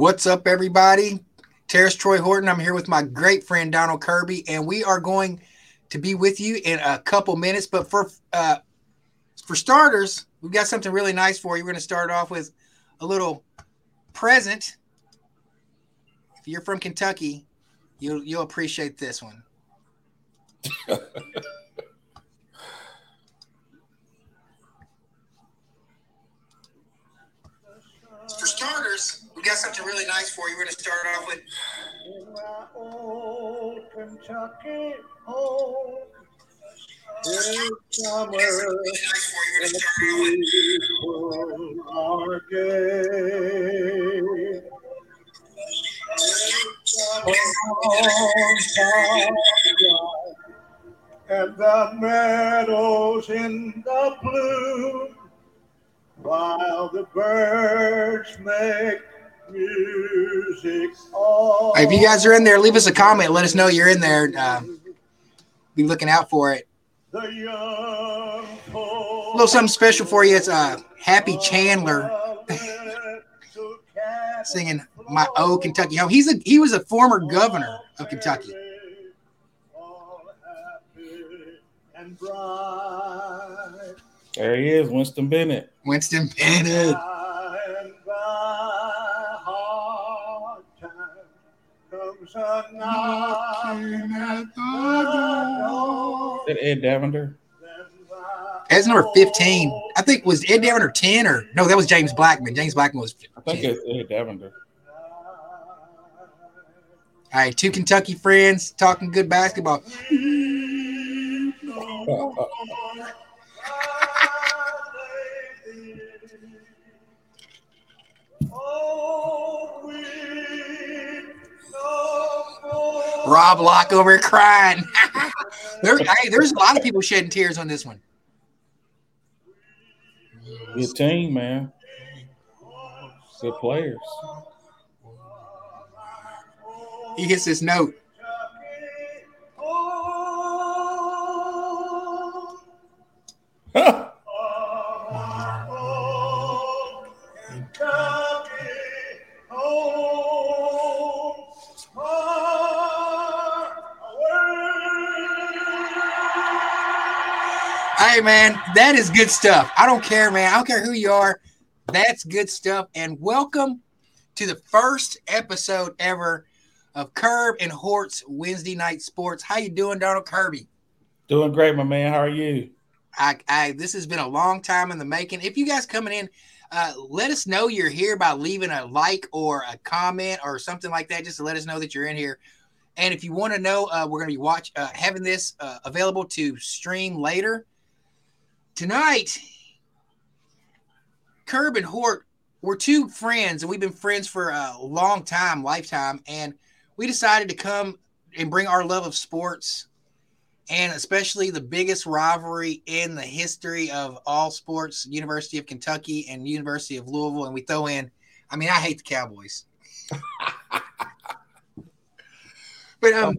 What's up, everybody? Terrace Troy Horton. I'm here with my great friend Donald Kirby, and we are going to be with you in a couple minutes. But for uh, for starters, we've got something really nice for you. We're going to start off with a little present. If you're from Kentucky, you'll you'll appreciate this one. for starters, we got something really nice for you. We're going to start off with. And the meadows in the blue while the birds make if you guys are in there, leave us a comment. Let us know you're in there. Uh, be looking out for it. The A little something special for you. It's uh, Happy Chandler singing "My Old Kentucky Home." He's a he was a former governor of Kentucky. And. There he is, Winston Bennett. Winston Bennett. Is that Ed Davender? That's number 15. I think was Ed Davender 10 or no, that was James Blackmon. James Blackmon was I think it's Ed Davender. All right, two Kentucky friends talking good basketball. Rob Lock over here crying. there, hey, there's a lot of people shedding tears on this one. Good team, man. Good players. He hits this note. Man, that is good stuff. I don't care, man. I don't care who you are. That's good stuff. And welcome to the first episode ever of Curb and Hort's Wednesday Night Sports. How you doing, Donald Kirby? Doing great, my man. How are you? I, I this has been a long time in the making. If you guys coming in, uh, let us know you're here by leaving a like or a comment or something like that, just to let us know that you're in here. And if you want to know, uh, we're going to be watch uh, having this uh, available to stream later tonight. Curb and Hort we're two friends, and we've been friends for a long time, lifetime, and we decided to come and bring our love of sports and especially the biggest rivalry in the history of all sports university of kentucky and university of louisville and we throw in i mean i hate the cowboys but um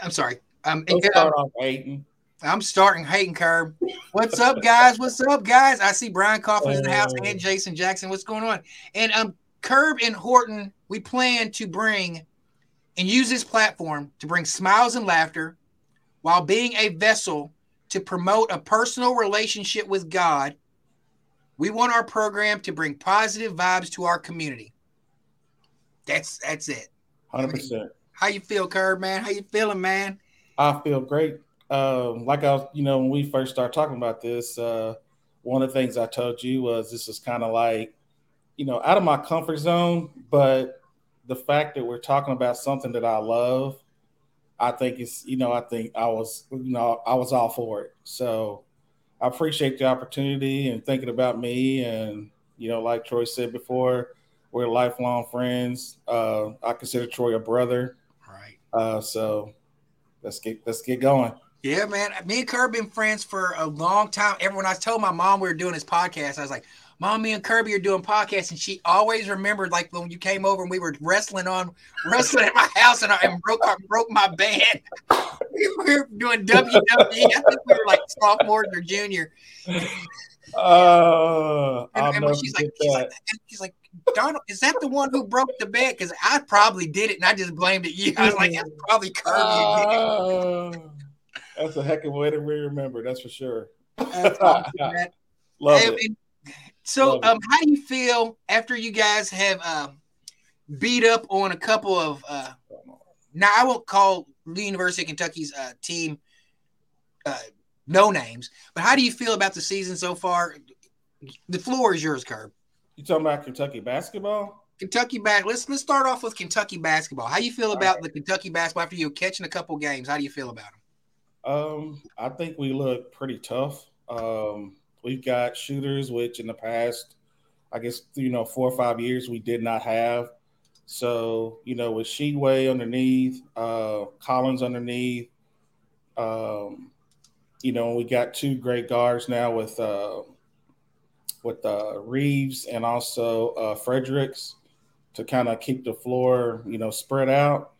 i'm sorry um Let's start off Aiden. I'm starting hating curb what's up guys what's up guys i see brian coughlin in the house and jason jackson what's going on and um curb and horton we plan to bring and use this platform to bring smiles and laughter while being a vessel to promote a personal relationship with God. We want our program to bring positive vibes to our community. That's that's it. Hundred percent. How you feel, Curb, man? How you feeling, man? I feel great. Um, like I was, you know, when we first started talking about this, uh, one of the things I told you was this is kind of like, you know, out of my comfort zone, but the fact that we're talking about something that I love, I think it's, you know, I think I was, you know, I was all for it. So I appreciate the opportunity and thinking about me. And, you know, like Troy said before, we're lifelong friends. Uh, I consider Troy a brother. Right. Uh, so let's get let's get going. Yeah, man. Me and Kirby been friends for a long time. Everyone, I told my mom we were doing this podcast, I was like, Mom, me and Kirby are doing podcasts, and she always remembered like when you came over and we were wrestling on wrestling at my house and, I, and broke our, broke my band. we were doing WWE. I think we were like sophomores or junior. Uh, And, and she's like, she's like, she's like, Donald, is that the one who broke the bed? Because I probably did it, and I just blamed it you. I was like, that's probably Kirby. Uh, that's a heck of a way to remember. That's for sure. That's awesome. Love it. so, Love it. um, how do you feel after you guys have um, beat up on a couple of? Uh, now, I won't call the University of Kentucky's uh, team uh, no names, but how do you feel about the season so far? The floor is yours, Curb. You talking about Kentucky basketball? Kentucky back. Let's let's start off with Kentucky basketball. How you feel about the Kentucky basketball after you catching a couple games? How do you feel about them? Um, I think we look pretty tough. Um, we've got shooters, which in the past, I guess you know, four or five years we did not have. So you know, with Tshiebwe underneath, uh, Collins underneath, um, you know, we got two great guards now with uh, with uh, Reeves and also uh, Fredericks to kind of keep the floor, you know, spread out.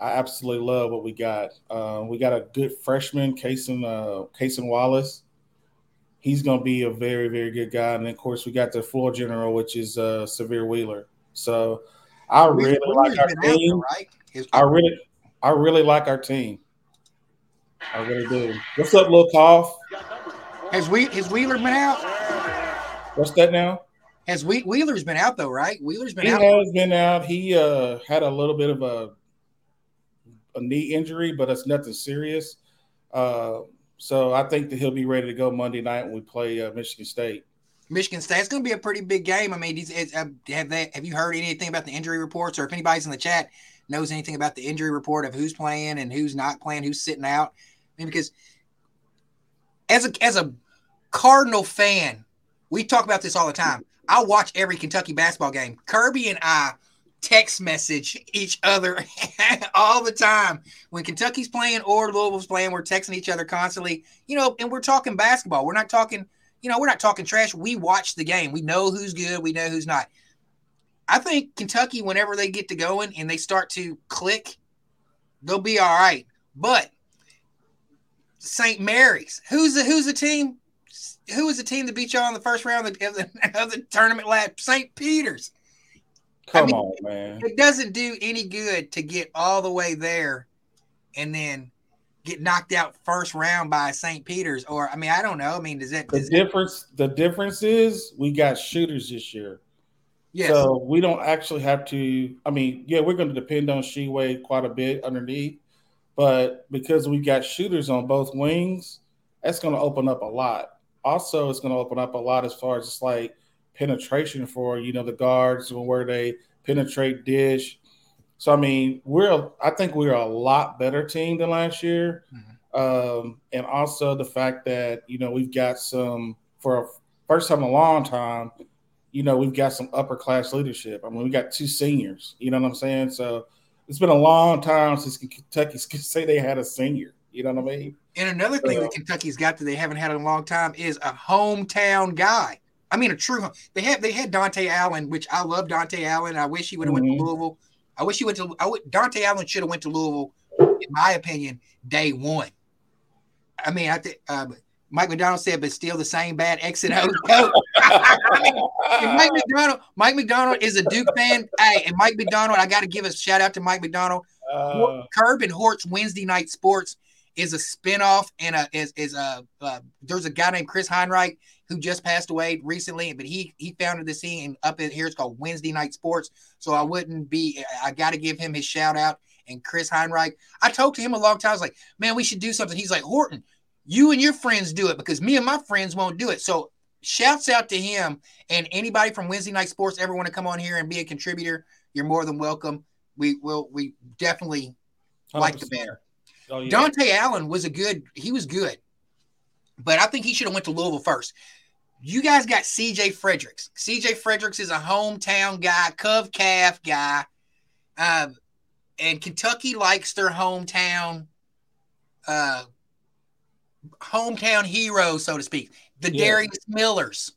I absolutely love what we got. Uh, we got a good freshman, Cason uh, Cason Wallace. He's going to be a very, very good guy. And then, of course, we got the floor general, which is uh, Sahvir Wheeler. So I really like our team. right? I really, I really like our team. I really do. What's up, Lil Cough? has we has Wheeler been out? What's that now? Has we, Wheeler's been out though, right? Wheeler's been He out. has been out. He uh, had a little bit of a a knee injury, but it's nothing serious. Uh, so I think that he'll be ready to go Monday night when we play uh, Michigan State. Michigan State. It's going to be a pretty big game. I mean, have they have you heard anything about the injury reports, or if anybody's in the chat knows anything about the injury report of who's playing and who's not playing, who's sitting out? I mean, because as a as a Cardinal fan, we talk about this all the time. I watch every Kentucky basketball game. Kirby and I text message each other all the time. When Kentucky's playing or Louisville's playing, we're texting each other constantly. You know, and we're talking basketball. We're not talking, you know, we're not talking trash. We watch the game. We know who's good. We know who's not. I think Kentucky, whenever they get to going and they start to click, they'll be all right. But St. Mary's, who's the who's the team? Who was the team that beat y'all in the first round of the, of the, tournament last? St. Peter's. Come mean, on, man. It doesn't do any good to get all the way there and then get knocked out first round by St. Peter's. Or I mean, I don't know. I mean, does that? The Does difference, the difference is we got shooters this year. yes. So we don't actually have to. I mean, yeah, we're going to depend on Tshiebwe quite a bit underneath, but because we got shooters on both wings, that's going to open up a lot. Also, it's going to open up a lot as far as just like penetration for you know the guards and where they penetrate dish. So I mean, we're I think we're a lot better team than last year, um, and also the fact that you know we've got some for a first time in a long time you know, we've got some upper class leadership. I mean, we got two seniors. You know what I'm saying? So it's been a long time since Kentucky could say they had a senior. You know what I mean? And another thing So- that Kentucky's got that they haven't had in a long time is a hometown guy. I mean, a true. They had they had Dontaie Allen, which I love Dontaie Allen. I wish he would have went Mhm. to Louisville. I wish he went to. I would, Dontaie Allen should have went to Louisville, in my opinion, day one. I mean, I think uh, Mike McDonald said, but still the same bad X and. I mean, Mike McDonald, Mike McDonald is a Duke fan. Hey, and Mike McDonald, I got to give a shout out to Mike McDonald. Uh, Curb and Hort's Wednesday Night Sports is a spinoff and a is is a uh, there's a guy named Chris Heinreich who just passed away recently, but he he founded the scene up in here. It's called Wednesday Night Sports. So I wouldn't be. I got to give him his shout out. And Chris Heinreich, I talked to him a long time. I was like, man, we should do something. He's like, Horton, you and your friends do it because me and my friends won't do it. So shouts out to him and anybody from Wednesday Night Sports ever want to come on here and be a contributor, you're more than welcome. We will. We definitely like the banner. Oh, yeah. Dontaie Allen was a good. He was good, but I think he should have went to Louisville first. You guys got C.J. Fredericks. C.J. Fredericks is a hometown guy, Cov Cath guy, um, and Kentucky likes their hometown, uh, hometown heroes, so to speak. The Yeah. Darius Millers.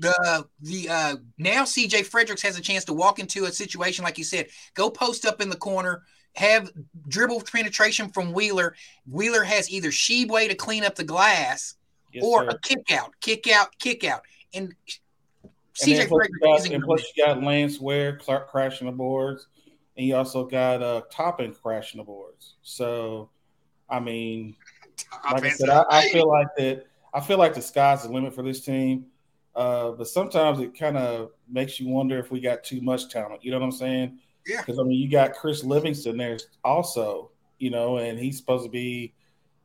The the uh, now C.J. Fredericks has a chance to walk into a situation like you said, go post up in the corner, have dribble penetration from Wheeler. Wheeler has either Tshiebwe to clean up the glass, Yes, or sir. a kick out, kick out, kick out. And And CJ then plus Gregor you got, and plus you got Lance Ware, Clark crashing the boards, and you also got uh, Toppin crashing the boards. So, I mean, like I said, I, I feel like that. I feel like the sky's the limit for this team. Uh, but sometimes it kind of makes you wonder if we got too much talent. You know what I'm saying? Yeah. Because I mean, you got Chris Livingston there also. You know, and he's supposed to be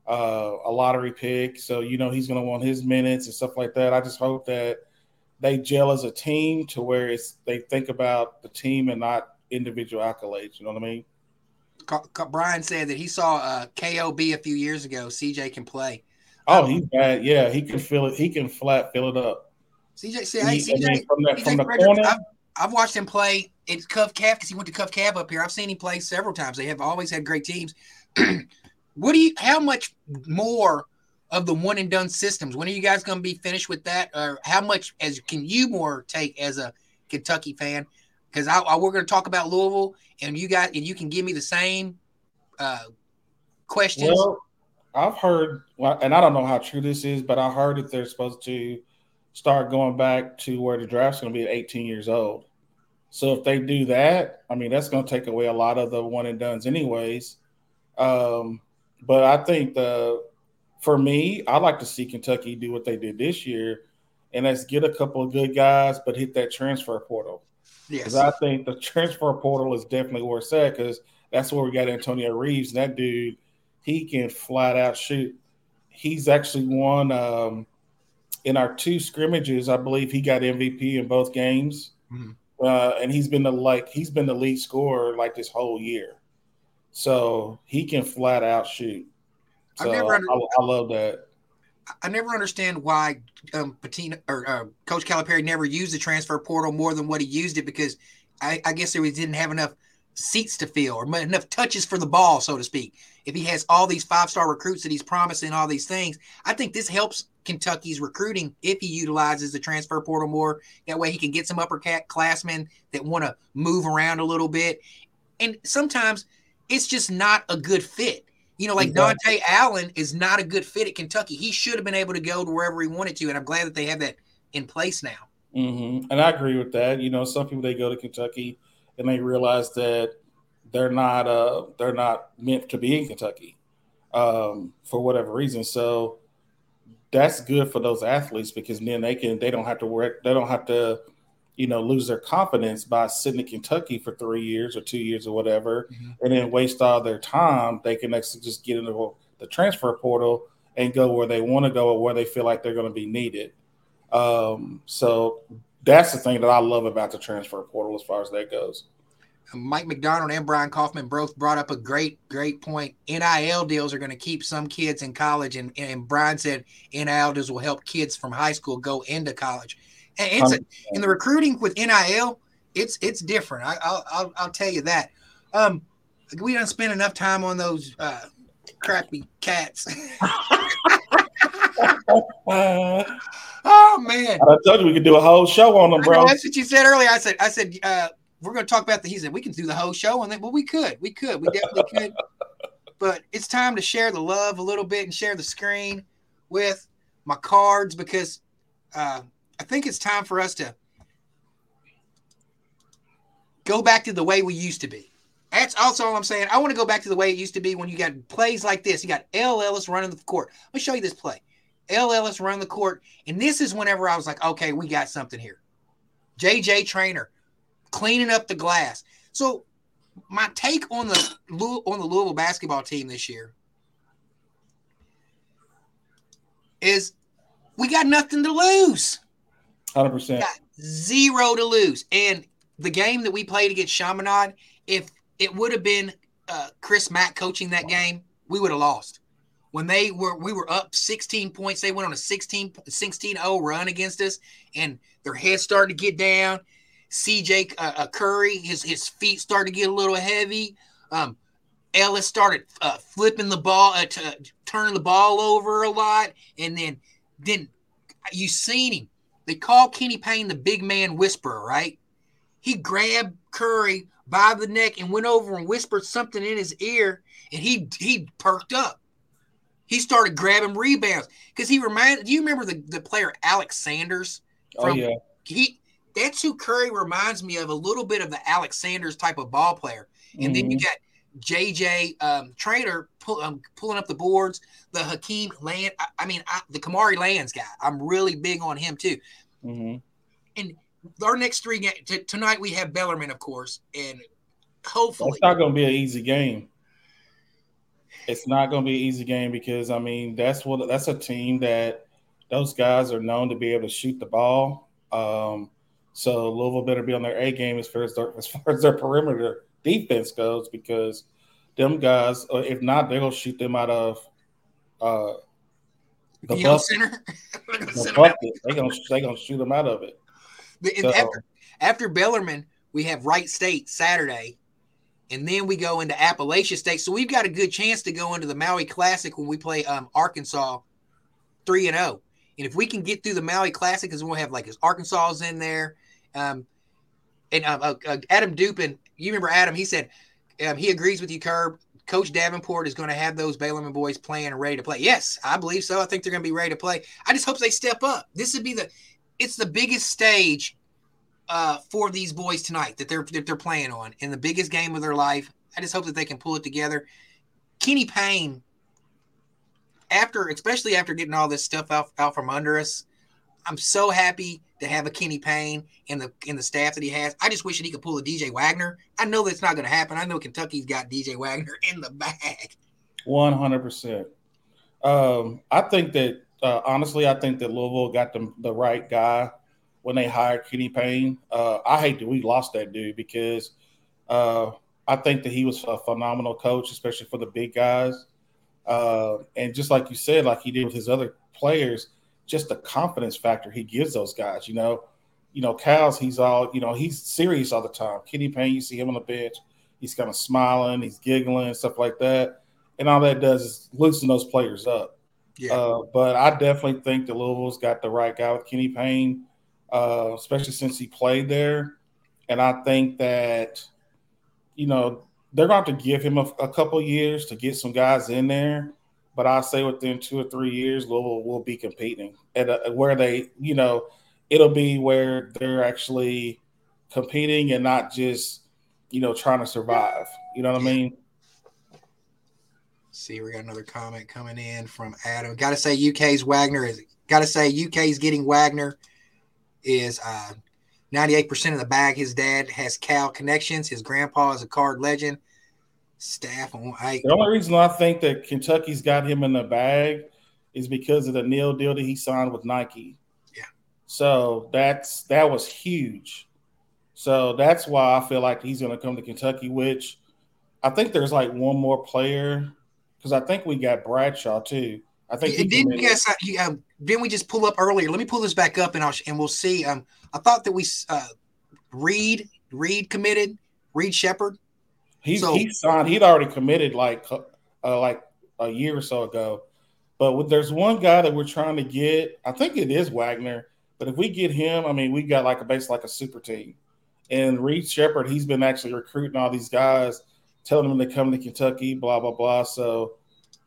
uh, a lottery pick, so you know he's going to want his minutes and stuff like that. I just hope that they gel as a team to where it's they think about the team and not individual accolades. You know what I mean? Brian said that he saw uh, KOB a few years ago. CJ can play. Oh, he's bad. Yeah, he can fill it. He can flat fill it up. CJ, see, hey, CJ, mean, from the, CJ from the Gregor, corner. I've, I've watched him play at Cov Cath because he went to Cov Cath up here. I've seen him play several times. They have always had great teams. what do you? How much more of the one and done systems? When are you guys going to be finished with that? Or how much as can you more take as a Kentucky fan? Because I, I, we're going to talk about Louisville, and you got and you can give me the same uh, questions. Well, I've heard, and I don't know how true this is, but I heard that they're supposed to start going back to where the draft's going to be at 18 years old. So if they do that, I mean, that's going to take away a lot of the one and duns, anyways. Um, but I think the for me, I like to see Kentucky do what they did this year, and that's get a couple of good guys, but hit that transfer portal. yes, I think the transfer portal is definitely where it's at because that's where we got Antonio Reeves. And that dude, he can flat out shoot. He's actually won um, in our two scrimmages. I believe he got MVP in both games, Mhm. uh, and he's been the like he's been the lead scorer like this whole year. So he can flat out shoot. I've never under- I love that. I never understand why um, Pitino or uh, Coach Calipari never used the transfer portal more than what he used it because I, I guess there was, didn't have enough seats to fill or enough touches for the ball, so to speak. If he has all these five star recruits that he's promising, all these things, I think this helps Kentucky's recruiting if he utilizes the transfer portal more. That way, he can get some upper classmen that want to move around a little bit. And sometimes it's just not a good fit. You know, like Exactly. Dontaie Allen is not a good fit at Kentucky. He should have been able to go to wherever he wanted to, and I'm glad that they have that in place now. hmm And I agree with that. You know, some people they go to Kentucky and they realize that they're not uh they're not meant to be in Kentucky um, for whatever reason. So that's good for those athletes because then they can they don't have to work they don't have to you know lose their confidence by sitting in Kentucky for three years or two years or whatever Mhm. and then waste all their time. They can actually just get into the transfer portal and go where they want to go or where they feel like they're going to be needed. Um, so that's the thing that I love about the transfer portal as far as that goes. Mike McDonald and Brian Kaufman both brought up a great, great point. NIL deals are going to keep some kids in college, and, and Brian said NIL deals will help kids from high school go into college. And it's a, in the recruiting with NIL, it's it's different. I, I'll, I'll I'll tell you that. Um, we don't spend enough time on those uh, crappy cats. Uh, oh man, I told you we could do a whole show on them, I know, bro. that's what you said earlier. I said, I said, uh, we're going to talk about the. He said we can do the whole show on that. Well, we could, we could, we definitely could. But it's time to share the love a little bit and share the screen with my cards because uh, I think it's time for us to go back to the way we used to be. That's also all I'm saying. I want to go back to the way it used to be when you got plays like this. You got El Ellis running the court. Let me show you this play. El Ellis running the court, and this is whenever I was like, okay, we got something here. JJ Traynor cleaning up the glass. So my take on the on the Louisville basketball team this year is we got nothing to lose. Hundred percent. Got zero to lose. And the game that we played against Chaminade, if it would have been uh, Chris Mack coaching that game, we would have lost. When they were, we were up 16 points. They went on a 16 16-0 run against us, and their heads started to get down. CJ uh, uh, Curry, his his feet started to get a little heavy. Um, Ellis started uh, flipping the ball, uh, t- turning the ball over a lot, and then then you seen him. They call Kenny Payne the big man whisperer, right? He grabbed Curry by the neck and went over and whispered something in his ear, and he he perked up. He started grabbing rebounds because he reminded. Do you remember the, the player Alex Sanders? oh yeah, He that's who Curry reminds me of a little bit of the Alex Sanders type of ball player. And then you Mhm. got JJ um, Trader pull, um, pulling up the boards. The Hakeem Land. I, I mean, I, the Kamari Lands guy. I'm really big on him too. Mhm. Our next three ga- t- tonight we have Bellarmine, of course, and hopefully It's not going to be an easy game. It's not going to be an easy game because I mean that's what that's a team that those guys are known to be able to shoot the ball. Um, so Louisville better be on their A game as far as their, as far as their perimeter defense goes because them guys, or if not, they're gonna shoot them out of uh, the Yale bucket. Center. We're gonna The send him out. bucket. They gonna they gonna shoot them out of it. And So- after, after Bellarmine, we have Wright State Saturday, and then we go into Appalachia State. So we've got a good chance to go into the Maui Classic when we play um, Arkansas three and zero. And if we can get through the Maui Classic, because we'll have like Arkansas's in there, um, and uh, uh, uh, Adam Dupin, you remember Adam? He said um, he agrees with you, Curb. Coach Davenport is going to have those Bellarmine boys playing and ready to play. Yes, I believe so. I think they're going to be ready to play. I just hope they step up. This would be the it's the biggest stage uh, for these boys tonight that they're that they're playing on in the biggest game of their life. I just hope that they can pull it together. Kenny Payne, after especially after getting all this stuff out, out from under us, I'm so happy to have a Kenny Payne in the in the staff that he has. I just wish that he could pull a DJ Wagner. I know that's not going to happen. I know Kentucky's got DJ Wagner in the bag. One hundred percent. Um, I think that uh, honestly, I think that Louisville got the the right guy when they hired Kenny Payne. Uh, I hate that we lost that dude because uh, I think that he was a phenomenal coach, especially for the big guys. Uh, and just like you said, like he did with his other players, just the confidence factor he gives those guys. You know, you know, Cal's he's all you know he's serious all the time. Kenny Payne, you see him on the bench, he's kind of smiling, he's giggling, stuff like that and all that does is loosen those players up. Yeah. Uh, but I definitely think that Louisville's got the right guy with Kenny Payne, uh, especially since he played there. And I think that, you know, they're going to have to give him a, a couple years to get some guys in there. But I say within two or three years, Louisville will be competing at a, where they, you know, it'll be where they're actually competing and not just, you know, trying to survive. You know what I mean? See, we got another comment coming in from Adam. Got to say, UK's Wagner is. Got to say, UK's getting Wagner is uh, 98% of the bag. His dad has Cal connections. His grandpa is a card legend. Staff on I, The only reason I think that Kentucky's got him in the bag is because of the nil deal that he signed with Nike. Yeah. So that's that was huge. So that's why I feel like he's going to come to Kentucky. Which I think there's like one more player because I think we got Bradshaw too. I think he didn't guys? You, um, didn't we just pull up earlier? Let me pull this back up and I'll and we'll see. Um, I thought that we uh, Reed Reed committed Reed Sheppard. He So- he signed. He'd already committed like uh, like a year or so ago. But with, there's one guy that we're trying to get. I think it is Wagner. But if we get him, I mean, we got like a base like a super team. And Reed Sheppard, he's been actually recruiting all these guys, telling them to come to Kentucky, blah blah blah. So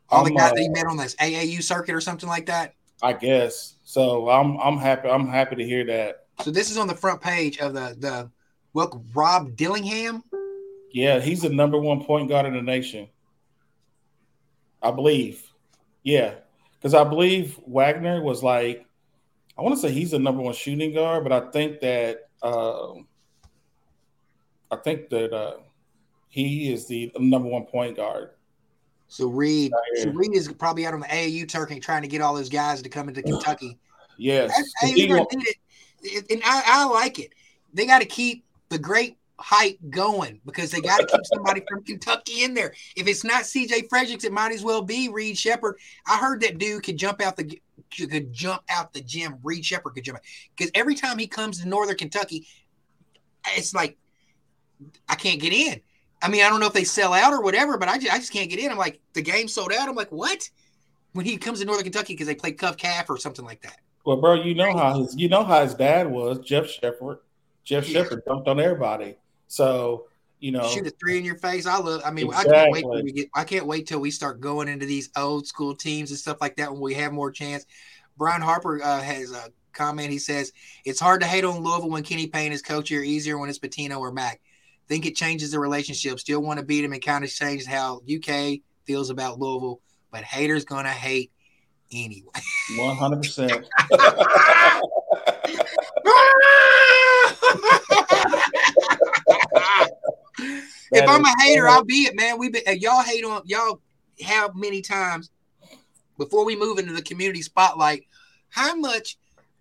All the I'm, guys uh, that he met on this AAU circuit or something like that. I guess so. I'm I'm happy. I'm happy to hear that. So this is on the front page of the the well, Rob Dillingham. Yeah, he's the number one point guard in the nation. I believe. Yeah. Because I believe Wagner was like, I want to say he's the number one shooting guard, but I think that um I think that uh, he is the number one point guard. So Reed, Right so. Reed is probably out on the AAU Turkey trying to get all those guys to come into Kentucky. Yes. That's- hey, He they're gonna wa- need it. It- and I, I like it. They got to keep the great hype going because they got to keep somebody from Kentucky in there. If it's not CJ Fredericks, it might as well be Reed Sheppard. I heard that dude could jump out the could jump out the gym. Reed Sheppard could jump out because every time he comes to Northern Kentucky, it's like I can't get in. I mean, I don't know if they sell out or whatever, but I just, I just can't get in. I'm like, the game sold out. I'm like, what? When he comes to Northern Kentucky because they play Cov Cath or something like that. Well, bro, you know how his you know how his dad was, Jeff Sheppard. Jeff Yeah. Sheppard dumped on everybody. So you know, shoot a three in your face. I love. I mean, I can't wait till we get. I can't wait till we start going into these old school teams and stuff like that when we have more chance. Brian Harper uh, has a comment. He says it's hard to hate on Louisville when Kenny Payne is coach here. Easier when it's Pitino or Mack. Think it changes the relationship. Still want to beat him and kind of change how UK feels about Louisville. But haters gonna hate anyway. one hundred percent. if I'm a hater, I'll be it, man. We be, uh, y'all hate on y'all how many times before we move into the community spotlight, how much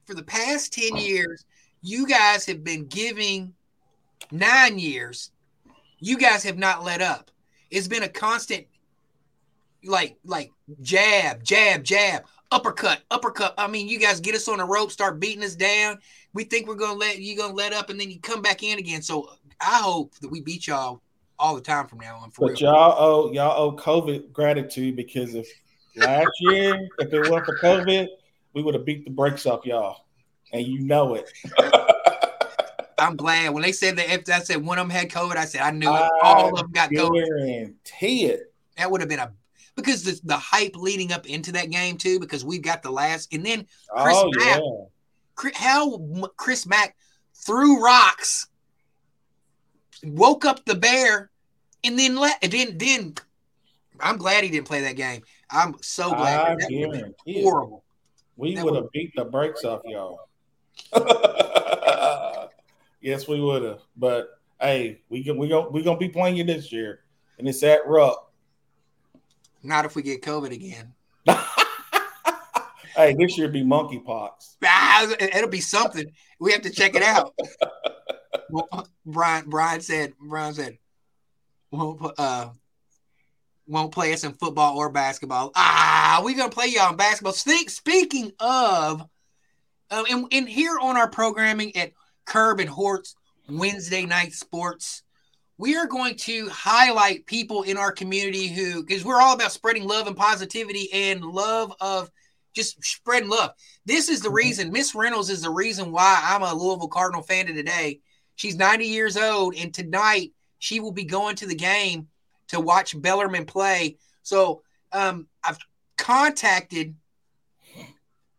for the past 10 years you guys have been giving nine years, you guys have not let up. It's been a constant like like jab, jab, jab, uppercut, uppercut. I mean, you guys get us on the rope, start beating us down. We think we're gonna let you gonna let up, and then you come back in again. So I hope that we beat y'all all the time from now on. For But real. y'all owe y'all owe COVID gratitude because if last year, if it wasn't for COVID, we would have beat the brakes off y'all, and you know it. I'm glad when they said that if I said one of them had COVID, I said I knew it. I All of them got COVID. Guarantee it. That would have been a because the, the hype leading up into that game too, because we've got the last and then Chris oh Mack. yeah. Chri- how Chris Mack threw rocks, woke up the bear, and then let and then then I'm glad he didn't play that game. I'm so glad. I that would have been guarantee horrible. We would have beat the brakes off y'all. yes, we would have. But hey, we can we going we gonna be playing you this year, and it's at Rupp. Not if we get COVID again. hey, this year be monkeypox. Ah, it'll be something. We have to check it out. well, Brian Brian said Brian said won't uh won't play us in football or basketball. Ah, we gonna play y'all in basketball. Speak, speaking of, uh, and, and here on our programming at Curb and Hort's Wednesday night sports, we are going to highlight people in our community who, because we're all about spreading love and positivity and love of just spreading love. This is the Mhm. reason. Miss Reynolds is the reason why I'm a Louisville Cardinal fan today. She's 90 years old, and tonight she will be going to the game to watch Bellarmine play. So um, I've contacted.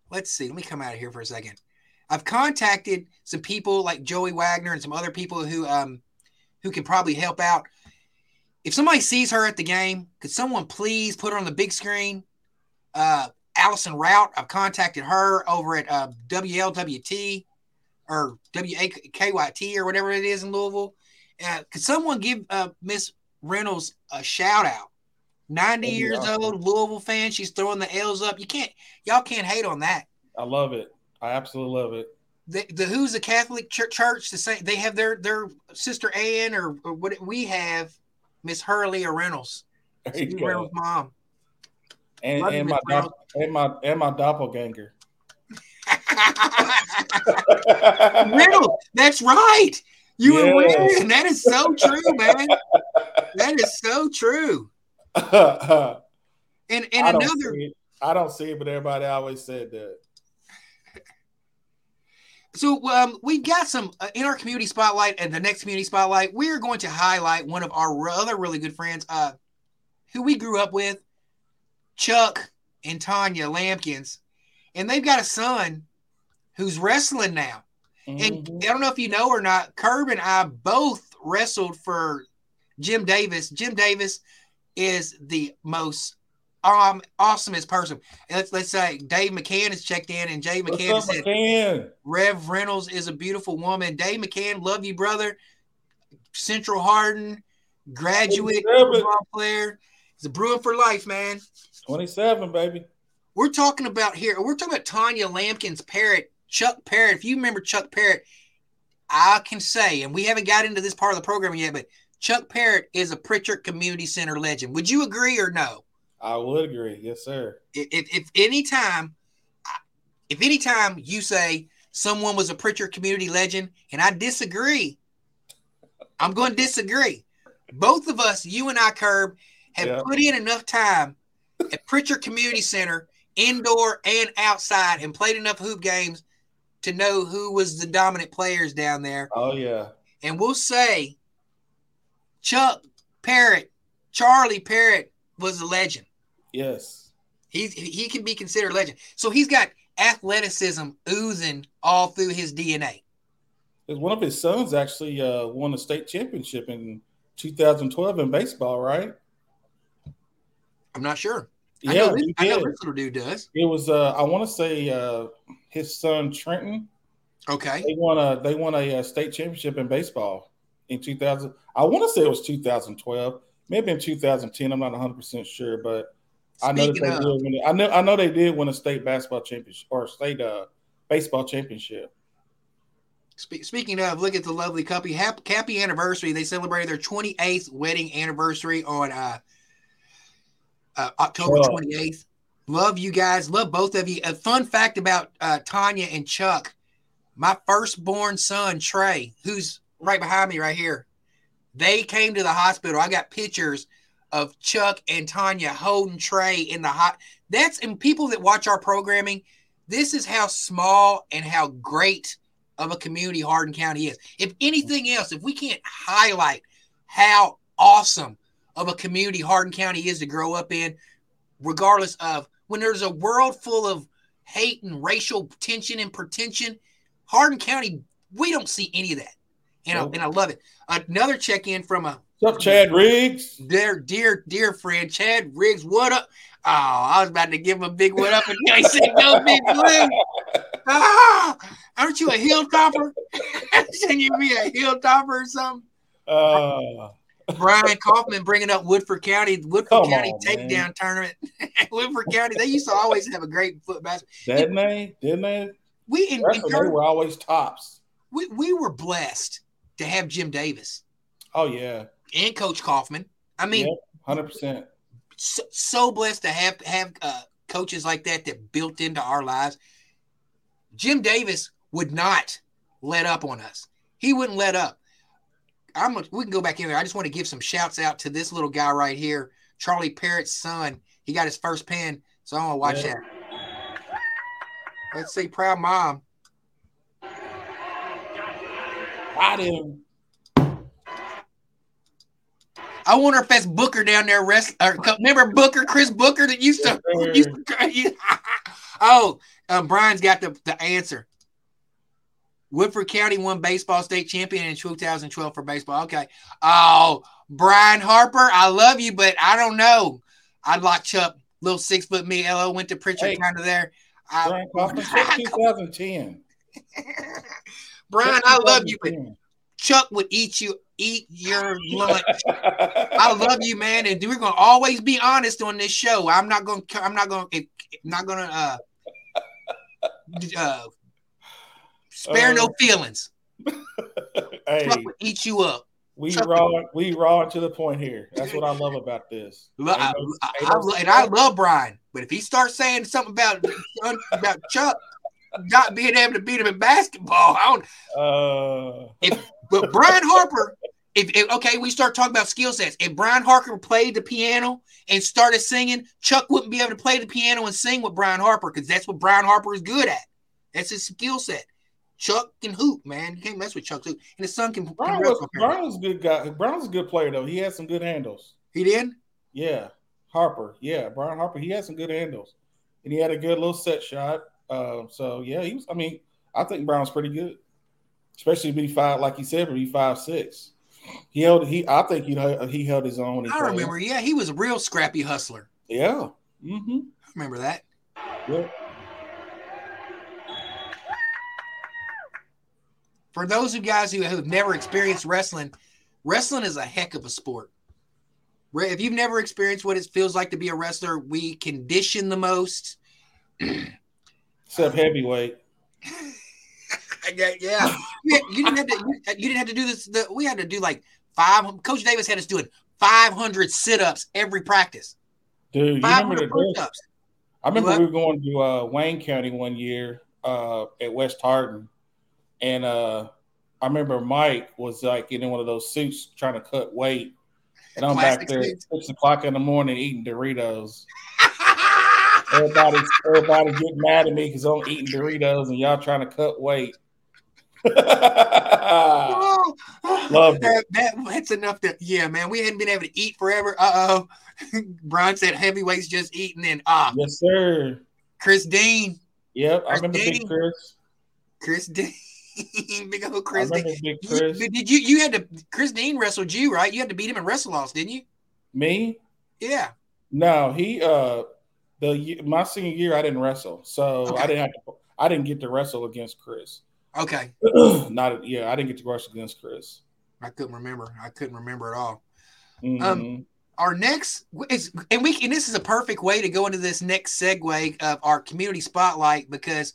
Let's see. Let me come out of here for a second. I've contacted some people like Joey Wagner and some other people who um who can probably help out. If somebody sees her at the game, could someone please put her on the big screen? Uh, Allison Rout, I've contacted her over at uh, WLWT or WAKYT or whatever it is in Louisville. Uh, could someone give uh, Miss Reynolds a shout out? 90 That'd years awesome. old, Louisville fan. She's throwing the L's up. You can't, y'all can't hate on that. I love it. I absolutely love it. The, the who's the Catholic Church, church the same? They have their their sister Ann or, or what we have, Miss Hurley or Reynolds. There you Miss go. Reynolds' mom. And, and my and my and my doppelganger. Reynolds, that's right. You would Yes. win. That is so true, man. That is so true. And and don't another. I don't see it, but everybody always said that. So um, we've got some uh, in our community spotlight and the next community spotlight. We are going to highlight one of our other really good friends, uh, who we grew up with, Chuck and Tanya Lampkins, and they've got a son who's wrestling now. And Mhm. I don't know if you know or not, Curb and I both wrestled for Jim Davis. Jim Davis is the most um awesomest person. And let's let's say Dave McCann has checked in, and Jay McCann up, said McCann? Rev Reynolds is a beautiful woman. Dave McCann, love you, brother. Central Hardin, graduate football player. He's a Bruin for life, man. Twenty-seven, baby. We're talking about here. We're talking about Tanya Lampkin's parrot, Chuck Parrott. If you remember Chuck Parrott, I can say, and we haven't got into this part of the program yet, but Chuck Parrott is a Pritchard Community Center legend. Would you agree or no? I would agree. Yes, sir. If, if, if anytime, if anytime you say someone was a Pritchard Community legend, and I disagree, I'm going to disagree. Both of us, you and I, Curb, have Yeah. put in enough time at Pritchard Community Center, indoor and outside, and played enough hoop games to know who was the dominant players down there. Oh yeah. And we'll say Chuck Parrott, Charlie Parrott was a legend. Yes. He's he can be considered a legend. So he's got athleticism oozing all through his DNA. One of his sons actually uh, won a state championship in 2012 in baseball, right? I'm not sure. Yeah, I know, this, he I know this little dude does. It was uh, I want to say uh, his son Trenton. Okay. They won a they won a, uh state championship in baseball in 2000. I want to say it was 2012, maybe in 2010. I'm not 100 percent sure, but I know that they of, did win. it. I know I know they did win a state basketball championship or state uh, baseball championship. speaking of, look at the lovely couple. Happy, happy anniversary. They celebrated their 28th wedding anniversary on uh, uh, October 28th. Love you guys. Love both of you. A fun fact about uh, Tanya and Chuck. My firstborn son, Trey, who's right behind me right here, they came to the hospital. I got pictures of Chuck and Tanya holding Trey in the hot. That's and people that watch our programming, this is how small and how great of a community Hardin County is. If anything else, if we can't highlight how awesome of a community Hardin County is to grow up in, regardless of when there's a world full of hate and racial tension and pretension, Hardin County, we don't see any of that. And, I, and I love it. Another check in from a What's up, Chad Riggs? dear, dear, dear friend, Chad Riggs. What up? Oh, I was about to give him a big what up, and he said, "No, big blue." Ah, aren't you a hilltopper? Shouldn't you be a hilltopper or something? Uh, Brian Kaufman bringing up Woodford County, Woodford Come County on, takedown tournament. Woodford County, they used to always have a great foot basketball. didn't they? Didn't they? We in, in they were always tops. we, we were blessed to have Jim Davis Oh yeah, and Coach Kaufman. I mean, hundred percent. so, so blessed to have have uh, coaches like that that built into our lives. Jim Davis would not let up on us. He wouldn't let up. I'm. We can go back in there. I just want to give some shouts out to this little guy right here, Charlie Parrott's son. He got his first pen, so I want to watch Yeah. that. Let's see, proud mom. Got him. I wonder if that's Booker down there. Rest, or, remember Booker, Chris Booker that used to. used to oh, um, Brian's got the, the answer. Woodford County won baseball state champion in 2012 for baseball. Okay. Oh, Brian Harper, I love you, but I don't know. I'd lock Chuck, little six foot me. LO went to Pritchard Hey. kind of there. Brian Kaufman, said 2010. Brian, I love you, but Chuck would eat you, eat your lunch. I love you, man, and we're gonna always be honest on this show. I'm not gonna. I'm not gonna. I'm not gonna. Uh, uh, spare no Uh, feelings. hey, would eat you up. we Chuck- raw, we raw to the point here. That's what I love about this. I, I- I no and I love Brian, but if he starts saying something about about Chuck not being able to beat him in basketball, I don't. Uh, If, But Brian Harper, if, if okay, we start talking about skill sets. If Brian Harper played the piano and started singing, Chuck wouldn't be able to play the piano and sing with Brian Harper because that's what Brian Harper is good at. That's his skill set. Chuck can hoop, man. You can't mess with Chuck too. And his son can. can was. Brian was a good guy. Brian was a good player though. He had some good handles. He did. Yeah, Harper. Yeah, Brian Harper. He had some good handles, and he had a good little set shot. Uh, so yeah, he was. I mean, I think Brown's pretty good, especially if he five, like he said, but he five six. He held. He. I think he he held his own. I remember. Yeah, he was a real scrappy hustler. Yeah. Mm-hmm. I remember that. Yeah. For those of you guys who have never experienced wrestling, wrestling is a heck of a sport. If you've never experienced what it feels like to be a wrestler, we condition the most. Except heavyweight. yeah, yeah. You, didn't have to. You, you didn't have to do this. The, we had to do like five. Coach Davis had us doing five hundred sit-ups every practice. Dude, you remember push-ups. I remember we were going to uh, Wayne County one year uh, at West Hardin, and uh, I remember Mike was like in one of those suits trying to cut weight, and I'm Plastic back there at six o'clock in the morning eating Doritos. Everybody, everybody getting mad at me because I'm eating Doritos and y'all trying to cut weight. Oh, oh, that, that, that's enough to yeah, man. We hadn't been able to eat forever. Uh oh. Brian said heavyweights just eating and ah Yes, sir. Chris Dean. Yep, I Chris remember Dean. Chris. Chris Dean. Big old Chris Dean. Big Chris. but did you you had to Chris Dean wrestled you, right? You had to beat him in wrestle offs, didn't you? Me? Yeah. No, he uh the my senior year I didn't wrestle, so Okay. I didn't have to. I didn't get to wrestle against Chris. Okay. Not yeah, I didn't get to wrestle against Chris. I couldn't remember. I couldn't remember at all. Mhm. Um, Our next is and we and this is a perfect way to go into this next segue of our community spotlight because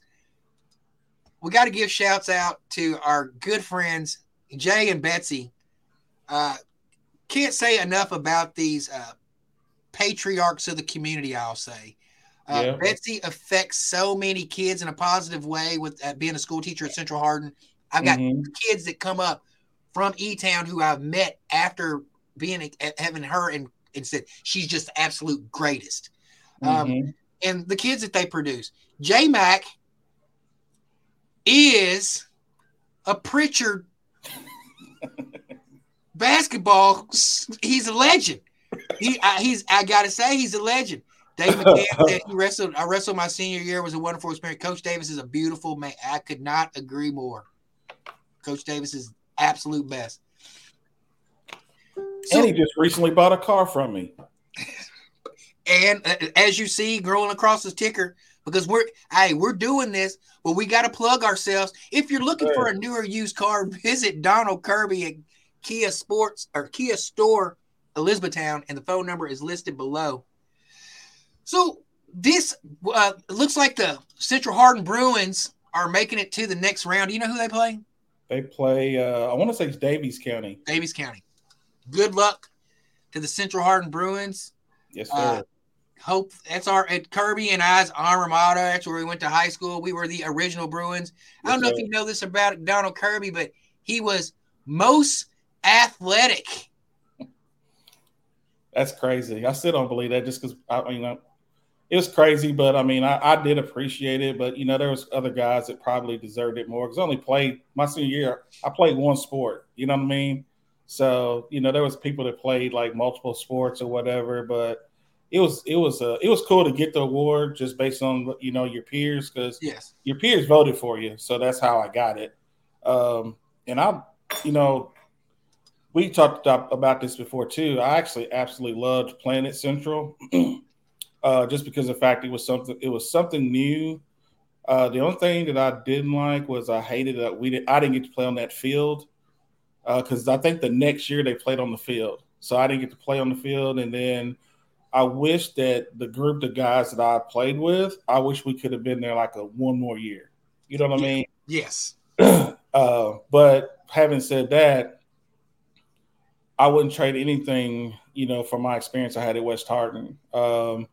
we got to give shouts out to our good friends Jay and Betsy. Uh, can't say enough about these uh, patriarchs of the community. I'll say. Uh, Yeah. Betsy affects so many kids in a positive way with uh, being a school teacher at Central Hardin. I've got Mhm. kids that come up from E Town who I've met after being having her and, and said she's just the absolute greatest. Um, Mhm. and the kids that they produce. J Mac is a Pritchard basketball. He's a legend. He, I, he's. I gotta say, he's a legend. Dave McCann said he wrestled. I wrestled my senior year. It was a wonderful experience. Coach Davis is a beautiful man. I could not agree more. Coach Davis is absolute best. So- and he just recently bought a car from me. And uh, as you see, growing across the ticker, because we're hey, we're doing this, but we got to plug ourselves. If you're looking for a newer used car, visit Donald Kirby at Kia Sports or Kia Store, Elizabethtown, and the phone number is listed below. So this uh, looks like the Central Hardin Bruins are making it to the next round. Do you know who they play? They play. Uh, I want to say it's Daviess County. Daviess County. Good luck to the Central Hardin Bruins. Yes, sir. Uh, hope that's our at Kirby and I's alma mater. That's where we went to high school. We were the original Bruins. I don't know if you know this about Donald Kirby, but he was most athletic. That's crazy. I still don't believe that just because I mean I- it was crazy, but I mean I, I did appreciate it. But you know, there was other guys that probably deserved it more because I only played my senior year. I played one sport. You know what I mean? So you know, there was people that played like multiple sports or whatever. But it was it was uh, it was cool to get the award just based on you know your peers because Yes. your peers voted for you, so that's how I got it. Um, and I, you know, we talked about this before too. I actually absolutely loved Planet Central, uh, just because of the fact it was something. It was something new. Uh, the only thing that I didn't like was I hated that we did. I didn't get to play on that field because I think the next year they played on the field, so I didn't get to play on the field. And then I wish that the group the guys that I played with, I wish we could have been there like a one more year. You know what I mean? Yes. uh, but having said that, I wouldn't trade anything, you know, from my experience I had at West Hardin. Um,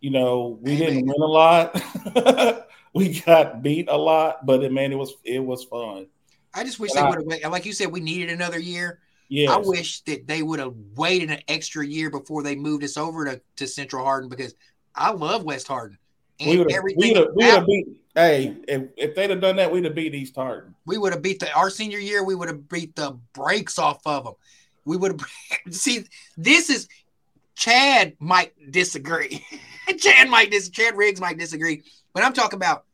you know, we didn't win a lot. we got beat a lot, but it, man, it was it was fun. I just wish And they would have, like you said, we needed another year. Yeah, I wish that they would have waited an extra year before they moved us over to, to Central Hardin because I love West Hardin. And we would have everything we would've beat. Hey, if, if they'd have done that, we'd have beat East Hardin. we would have beat the our senior year. We would have beat the brakes off of them. We would have see. This is Chad might disagree. Chad might dis. Chad Riggs might disagree, but I'm talking about.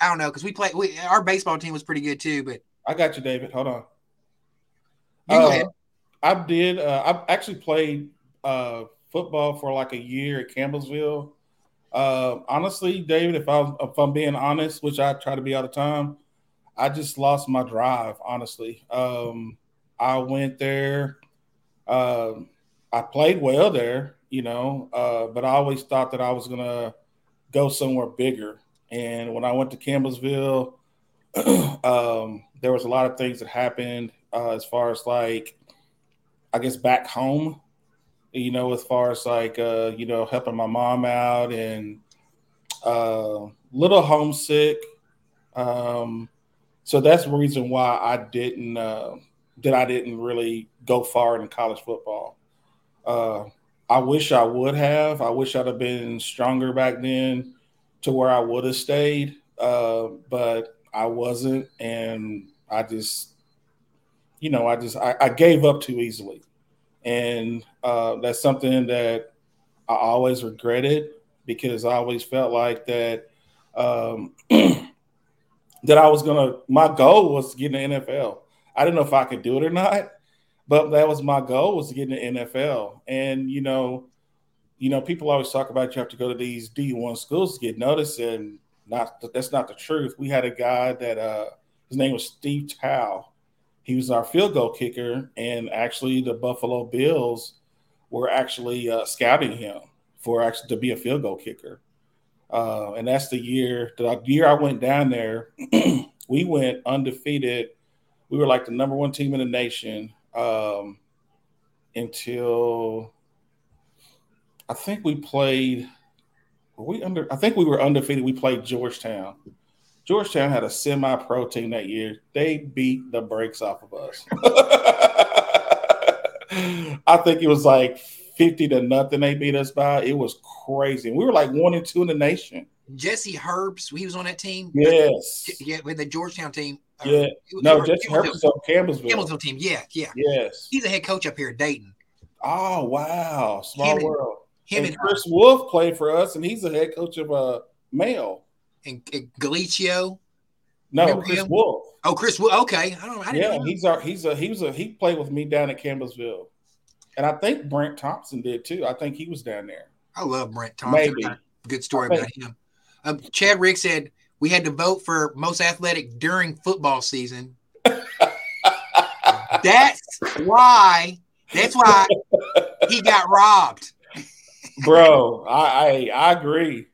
I don't know because we play. We, our baseball team was pretty good too, but I got you, David. Hold on. You go Uh, ahead. I did. Uh, I've actually played uh, football for like a year at Campbellsville. Uh, honestly, David, if I if I'm being honest, which I try to be all the time, I just lost my drive. Honestly, um, I went there. Um I played well there, you know, uh, but I always thought that I was gonna go somewhere bigger. And when I went to Campbellsville, um, there was a lot of things that happened uh, as far as like I guess back home, you know, as far as like uh, you know, helping my mom out and uh little homesick. Um so that's the reason why I didn't uh that I didn't really go far in college football. Uh I wish I would have. I wish I'd have been stronger back then to where I would have stayed. Uh, but I wasn't and I just you know, I just I, I gave up too easily, and uh, that's something that I always regretted because I always felt like that um, that I was gonna. My goal was to get in the NFL. I didn't know if I could do it or not, but that was my goal was to get in the NFL. And you know, you know, people always talk about you have to go to these D one schools to get noticed, and not that's not the truth. We had a guy that uh, his name was Steve Tow. He was our field goal kicker, and actually, the Buffalo Bills were actually uh, scouting him for actually to be a field goal kicker. Uh, and that's the year the year I went down there. we went undefeated. We were like the number one team in the nation um, until I think we played. we under? I think we were undefeated. We played Georgetown. Georgetown had a semi-pro team that year. They beat the brakes off of us. I think it was like 50 to nothing they beat us by. It was crazy. We were like one and two in the nation. Jesse Herbst, he was on that team. Yes. Yeah, with the Georgetown team. Uh, yeah. Uh, no, Jesse Herbst was on Campbellsville. Campbellsville team. Yeah, yeah. Yes. He's a head coach up here at Dayton. Oh, wow. Small him world. And, him and, and Chris Wolf played for us, and he's the head coach of uh, Male. And, and Galicio. No, Remember Chris him? Wolf. Oh, Chris Wolf. Okay. I don't know. yeah, know. he's our he's a he was a he played with me down at Campbellsville. And I think Brent Thompson did too. I think he was down there. I love Brent Thompson. Maybe. Good story about him. Um, Chad Rick said we had to vote for most athletic during football season. that's why. That's why he got robbed. Bro, I, I I agree.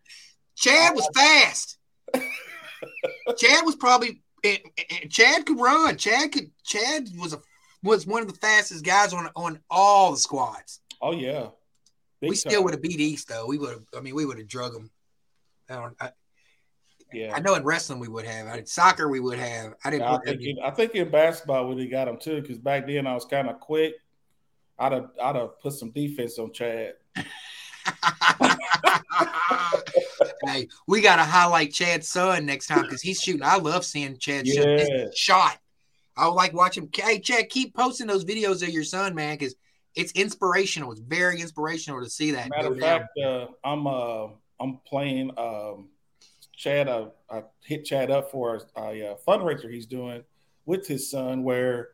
Chad was fast. Chad was probably Chad could run. Chad could. Chad was a was one of the fastest guys on on all the squads. Oh yeah, Big we time. still would have beat East though. We would have. I mean, we would have drug them. I don't. I, yeah, I know in wrestling we would have. I did soccer we would have. I didn't. I, think in, I think in basketball we got them too because back then I was kind of quick. I'd have I'd have put some defense on Chad. hey, we got to highlight Chad's son next time because he's shooting. I love seeing Chad yeah. shot. I would like watching. Hey, Chad, keep posting those videos of your son, man, because it's inspirational. It's very inspirational to see that. Matter of fact, uh, I'm uh, I'm playing um, Chad. Uh, I hit Chad up for a, a, uh, fundraiser he's doing with his son, where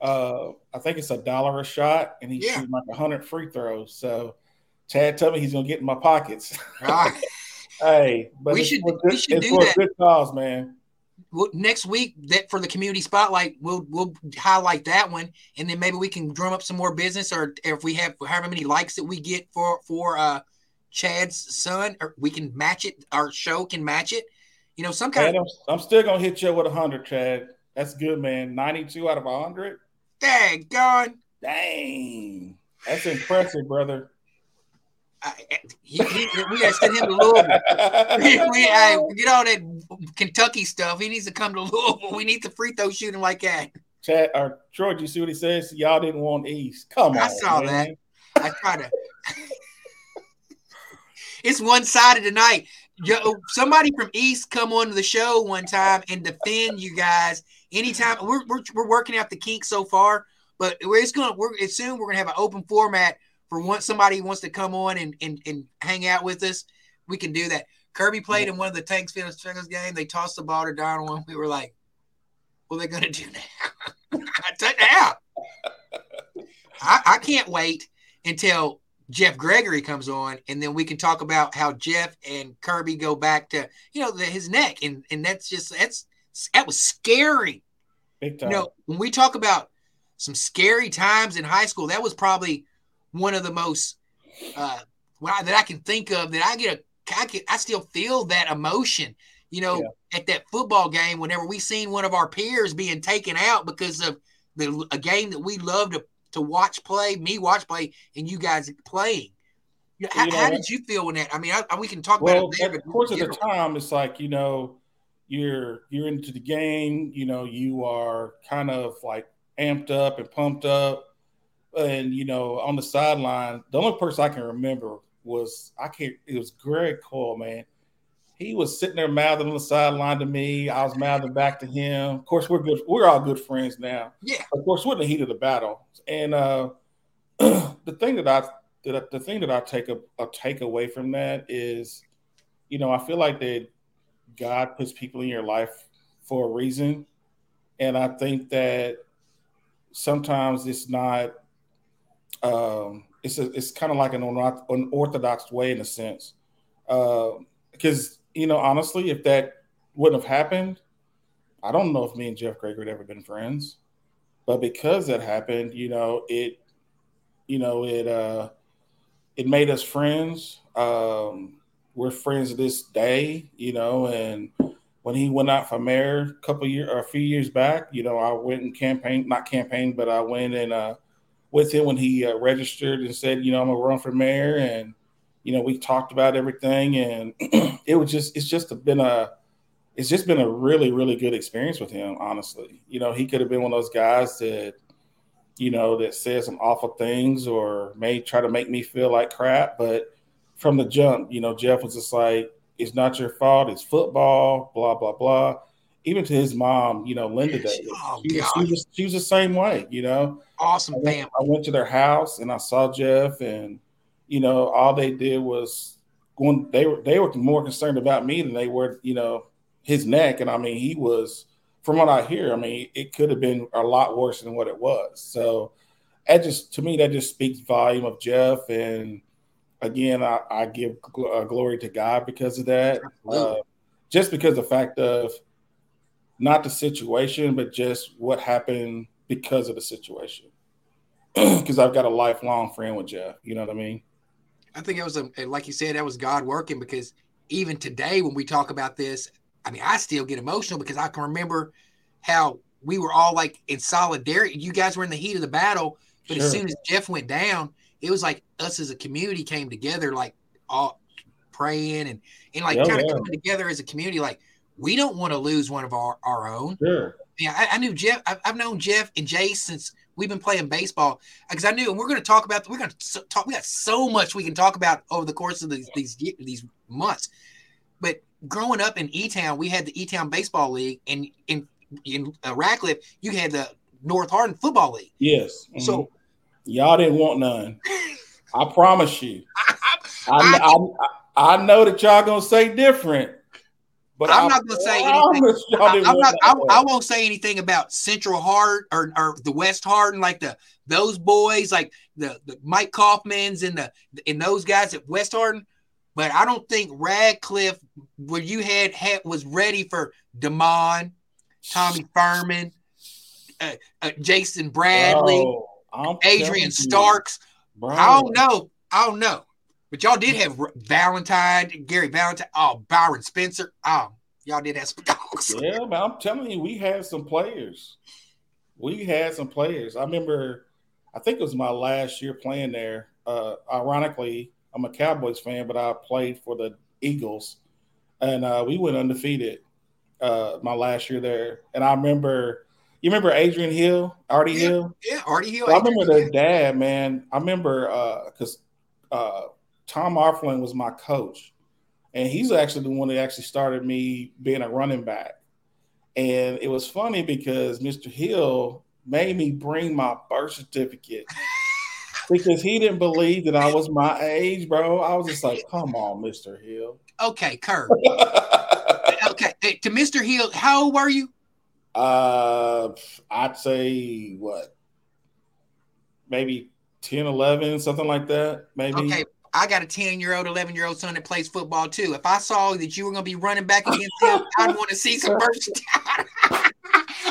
uh, I think it's a dollar a shot, and he's yeah. shooting like hundred free throws. So Chad told me he's gonna get in my pockets. Right. hey, but we should good, we should do for that. good cause, man. Next week that for the community spotlight we'll we'll highlight that one and then maybe we can drum up some more business or if we have however many likes that we get for for uh chad's son or we can match it our show can match it. You know some kind of i'm still gonna hit you with 100 chad. That's good man. 92 out of 100 dang gone. Dang. That's impressive brother he, he, we gotta send him to Louisville. we, we I, get all that Kentucky stuff. He needs to come to Louisville. We need the free throw shooting like that. Chad or Troy, you see what he says? Y'all didn't want East. Come I on. I saw man. that. I try to. it's one sided tonight. Yo, somebody from East come on to the show one time and defend you guys. Anytime we're, we're, we're working out the kinks so far, but it's gonna we're soon we're gonna have an open format for once somebody wants to come on and, and, and hang out with us, we can do that. Kirby played in one of the Tanks Fitness Fitness game. They tossed the ball to Donald. We were like, what are they going to do now? now. I, I can't wait until Jeff Gregory comes on, and then we can talk about how Jeff and Kirby go back to you know the, his neck, and and that's just that's that was scary. Big time. You know, when we talk about some scary times in high school, that was probably one of the most uh, that I can think of that I get a I, can, I still feel that emotion. You know, yeah. at that football game, whenever we seen one of our peers being taken out because of the a game that we love to to watch play, me watch play, and you guys playing. How, how did you feel when that? I mean, I, we can talk well, about it. There, of course, at the time, it's like you know, you're you're into the game. You know, you are kind of like amped up and pumped up and you know, on the sideline, the only person I can remember was I can't. It was Greg Cole, man. He was sitting there mouthing on the sideline to me. I was mouthing back to him. Of course, we're good. We're all good friends now. Yeah. Of course, we're in the heat of the battle. And uh, the thing that I that the thing that I take a, a take away from that is, you know, I feel like that God puts people in your life for a reason, and I think that sometimes it's not. Um, it's a, it's kind of like an unorthodox way in a sense, because uh, you know honestly, if that wouldn't have happened, I don't know if me and Jeff Gregory would ever been friends, but because that happened, you know it, you know it uh, it made us friends. Um, we're friends this day, you know, and when he went out for mayor a couple years or a few years back, you know, I went and campaigned, not campaigned, but I went and uh, with him when he uh, registered and said, you know, I'm gonna run for mayor, and you know, we talked about everything, and it was just, it's just been a, it's just been a really, really good experience with him. Honestly, you know, he could have been one of those guys that, you know, that says some awful things or may try to make me feel like crap, but from the jump, you know, Jeff was just like, it's not your fault, it's football, blah blah blah even to his mom, you know, Linda Davis. Oh, she, was, she, was, she was the same way, you know. Awesome I went, family. I went to their house and I saw Jeff, and you know, all they did was going. They were they were more concerned about me than they were, you know, his neck. And I mean, he was, from what I hear, I mean, it could have been a lot worse than what it was. So, that just to me, that just speaks volume of Jeff. And again, I, I give uh, glory to God because of that. Uh, just because the fact of not the situation, but just what happened because of the situation. Because I've got a lifelong friend with Jeff. You know what I mean? I think it was a like you said, that was God working because even today when we talk about this, I mean, I still get emotional because I can remember how we were all like in solidarity. You guys were in the heat of the battle, but sure. as soon as Jeff went down, it was like us as a community came together, like all praying and and like kind of yeah. coming together as a community, like we don't want to lose one of our, our own. Sure. Yeah, I, I knew Jeff. I, have known Jeff and Jay since we've been playing baseball because I knew, and we're going to talk about. We're going to talk. We got so much we can talk about over the course of these these these months. But growing up in E Town, we had the E Town Baseball League, and in in uh, you had the North Hardin Football League. Yes. Mm-hmm. So y'all didn't want none. I promise you. I, I, I, I know that y'all gonna say different. But I'm not going to say anything. I, am not. I, I, won't say anything about Central Hard or, or the West Hardin, like the those boys, like the, the Mike Kaufmans and the and those guys at West Hardin. But I don't think Radcliff, where you had, had was ready for Demond, Tommy Furman, uh, uh, Jason Bradley, Bro, Adrian Starks. I don't know. I don't know. But y'all did have Valentine, Gary Valentine, oh Byron Spencer. Oh, y'all did have some dogs. Yeah, but I'm telling you, we had some players. We had some players. I remember, I think it was my last year playing there. Uh, ironically, I'm a Cowboys fan, but I played for the Eagles, and uh, we went undefeated uh, my last year there. And I remember, you remember Adrian Hill, Artie yeah, Hill? Yeah, Artie Hill. I remember their dad, man. I remember because uh, Tom Arflin was my coach, and he's actually the one that actually started me being a running back. And it was funny because Mr. Hill made me bring my birth certificate because he didn't believe that I was my age, bro. I was just like, come on, Mr. Hill. Okay, Kurt. okay, to Mr. Hill, how old were you? Uh, I'd say what, maybe 10, 11, something like that. Maybe. Okay, I got a 10 year old, 11 year old son that plays football too. If I saw that you were going to be running back against him, I'd want to see some burst.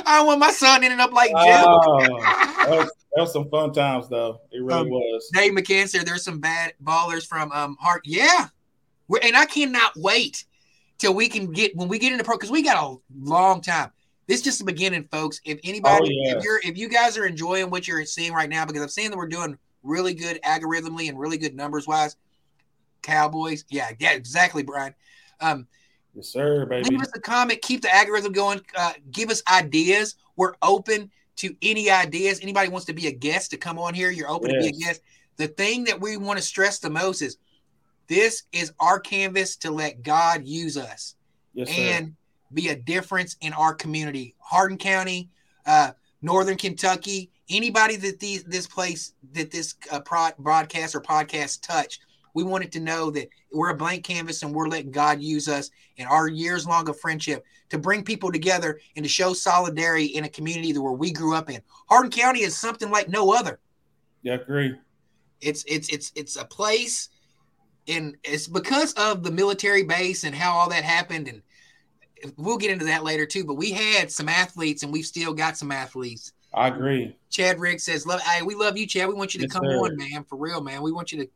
I want my son ending up like Jeff. Oh, that, was, that, was, some fun times, though. It really um, was. Dave McCancer, there's some bad ballers from um Hart. Yeah. We're, and I cannot wait till we can get when we get into pro because we got a long time. This is just the beginning, folks. If anybody, oh, yeah. if you're if you guys are enjoying what you're seeing right now, because I'm seeing that we're doing really good algorithmically and really good numbers wise. Cowboys, yeah, yeah, exactly, Brian. Um, yes, sir, baby. Leave us a comment. Keep the algorithm going. Uh, give us ideas. We're open to any ideas. Anybody wants to be a guest to come on here, you're open yes. to be a guest. The thing that we want to stress the most is This is our canvas to let God use us Yes, sir. and be a difference in our community. Hardin County, uh, Northern Kentucky, anybody that these this place that this uh, broadcast or podcast touch, we wanted to know that we're a blank canvas and we're letting God use us in our years long of friendship to bring people together and to show solidarity in a community that where we grew up in. Hardin County is something like no other. yeah, agree. It's it's it's it's a place, and it's because of the military base and how all that happened. And we'll get into that later too. But we had some athletes, and we've still got some athletes. I agree. Chad Rick says, "Love, hey, we love you, Chad. We want you to Yes, come sir. on, man, for real, man. We want you to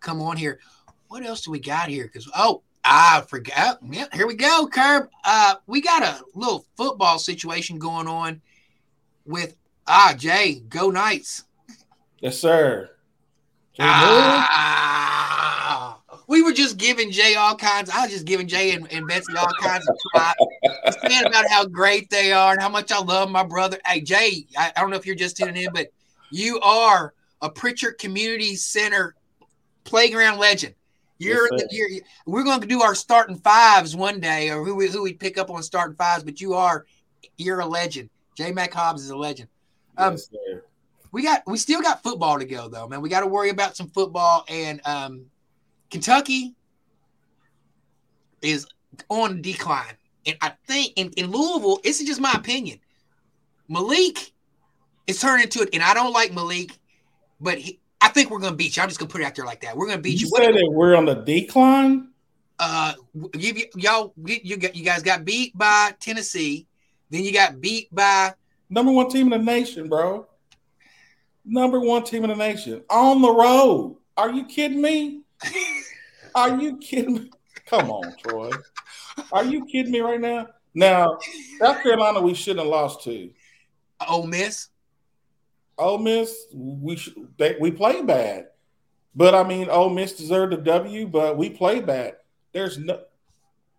come on here. What else do we got here? Because oh, I forgot. Yeah, here we go, Curb. Uh, we got a little football situation going on with ah Jay. Go Knights. Yes, sir. Jay Ah, we were just giving Jay all kinds. I was just giving Jay and, and Betsy all kinds of crap, saying about how great they are and how much I love my brother. Hey, Jay, I, I don't know if you're just tuning in, but you are a Pritchard Community Center playground legend. You're, Yes, you're we're going to do our starting fives one day, or who we, who we pick up on starting fives. But you are you're a legend. J Mac Hobbs is a legend. Um, yes, we got we still got football to go though, man. We got to worry about some football and um, Kentucky is on decline. And I think in, in Louisville, this is just my opinion. Malik is turning into it, and I don't like Malik, but he, I think we're gonna beat you. I'm just gonna put it out there like that. We're gonna beat You you. Said that we're on the decline. uh, give you y'all you, you you guys got beat by Tennessee, then you got beat by Number one team in the nation, bro. Number one team in the nation on the road. Are you kidding me? Are you kidding me? Come on, Troy. Are you kidding me right now? Now, South Carolina, we shouldn't have lost to. Ole Miss. Ole Miss, we sh- they, we played bad, but I mean, Ole Miss deserved a W, but we played bad. There's no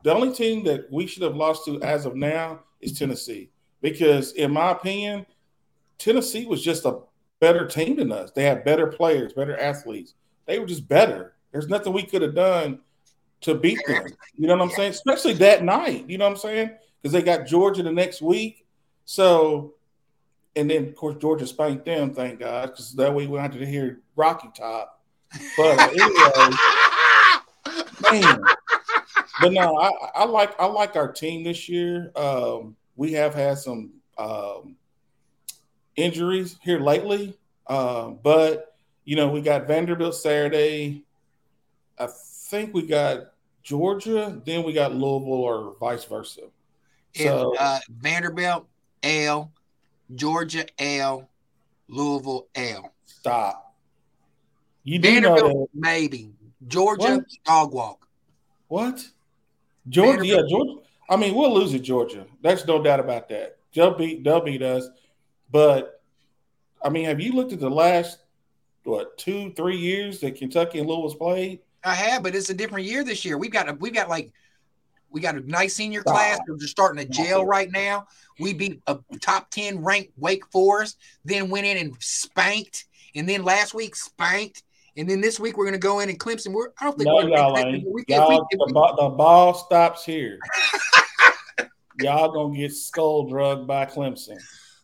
the only team that we should have lost to as of now is Tennessee because, in my opinion, Tennessee was just a better team than us. They had better players, better athletes. They were just better. There's nothing we could have done to beat them. You know what I'm saying? Especially that night. You know what I'm saying? Because they got Georgia the next week. So and then of course Georgia spanked them, thank God, because that way we wanted to hear Rocky Top. But anyway, man. But no, I, I like I like our team this year. Um, we have had some um, injuries here lately, uh, but you know we got Vanderbilt Saturday. I think we got Georgia, then we got Louisville, or vice versa. So uh, Vanderbilt L, Georgia L, Louisville L. stop. You Vanderbilt maybe Georgia What? dog walk. What? Georgia, yeah, Georgia. I mean, we'll lose at Georgia. That's no doubt about that. They'll beat, they'll beat us. But I mean, have you looked at the last what two, three years that Kentucky and Louisville's played? I have, but it's a different year this year. We've got a, we've got like we got a nice senior class. We're just starting a jail right now. We beat a top 10 ranked Wake Forest, then went in and spanked, and then last week spanked, and then this week we're gonna go in and Clemson. We're I don't think No, we're y'all ain't. we- Y'all, we- the, we- ball, the ball stops here. y'all gonna get skull drugged by Clemson.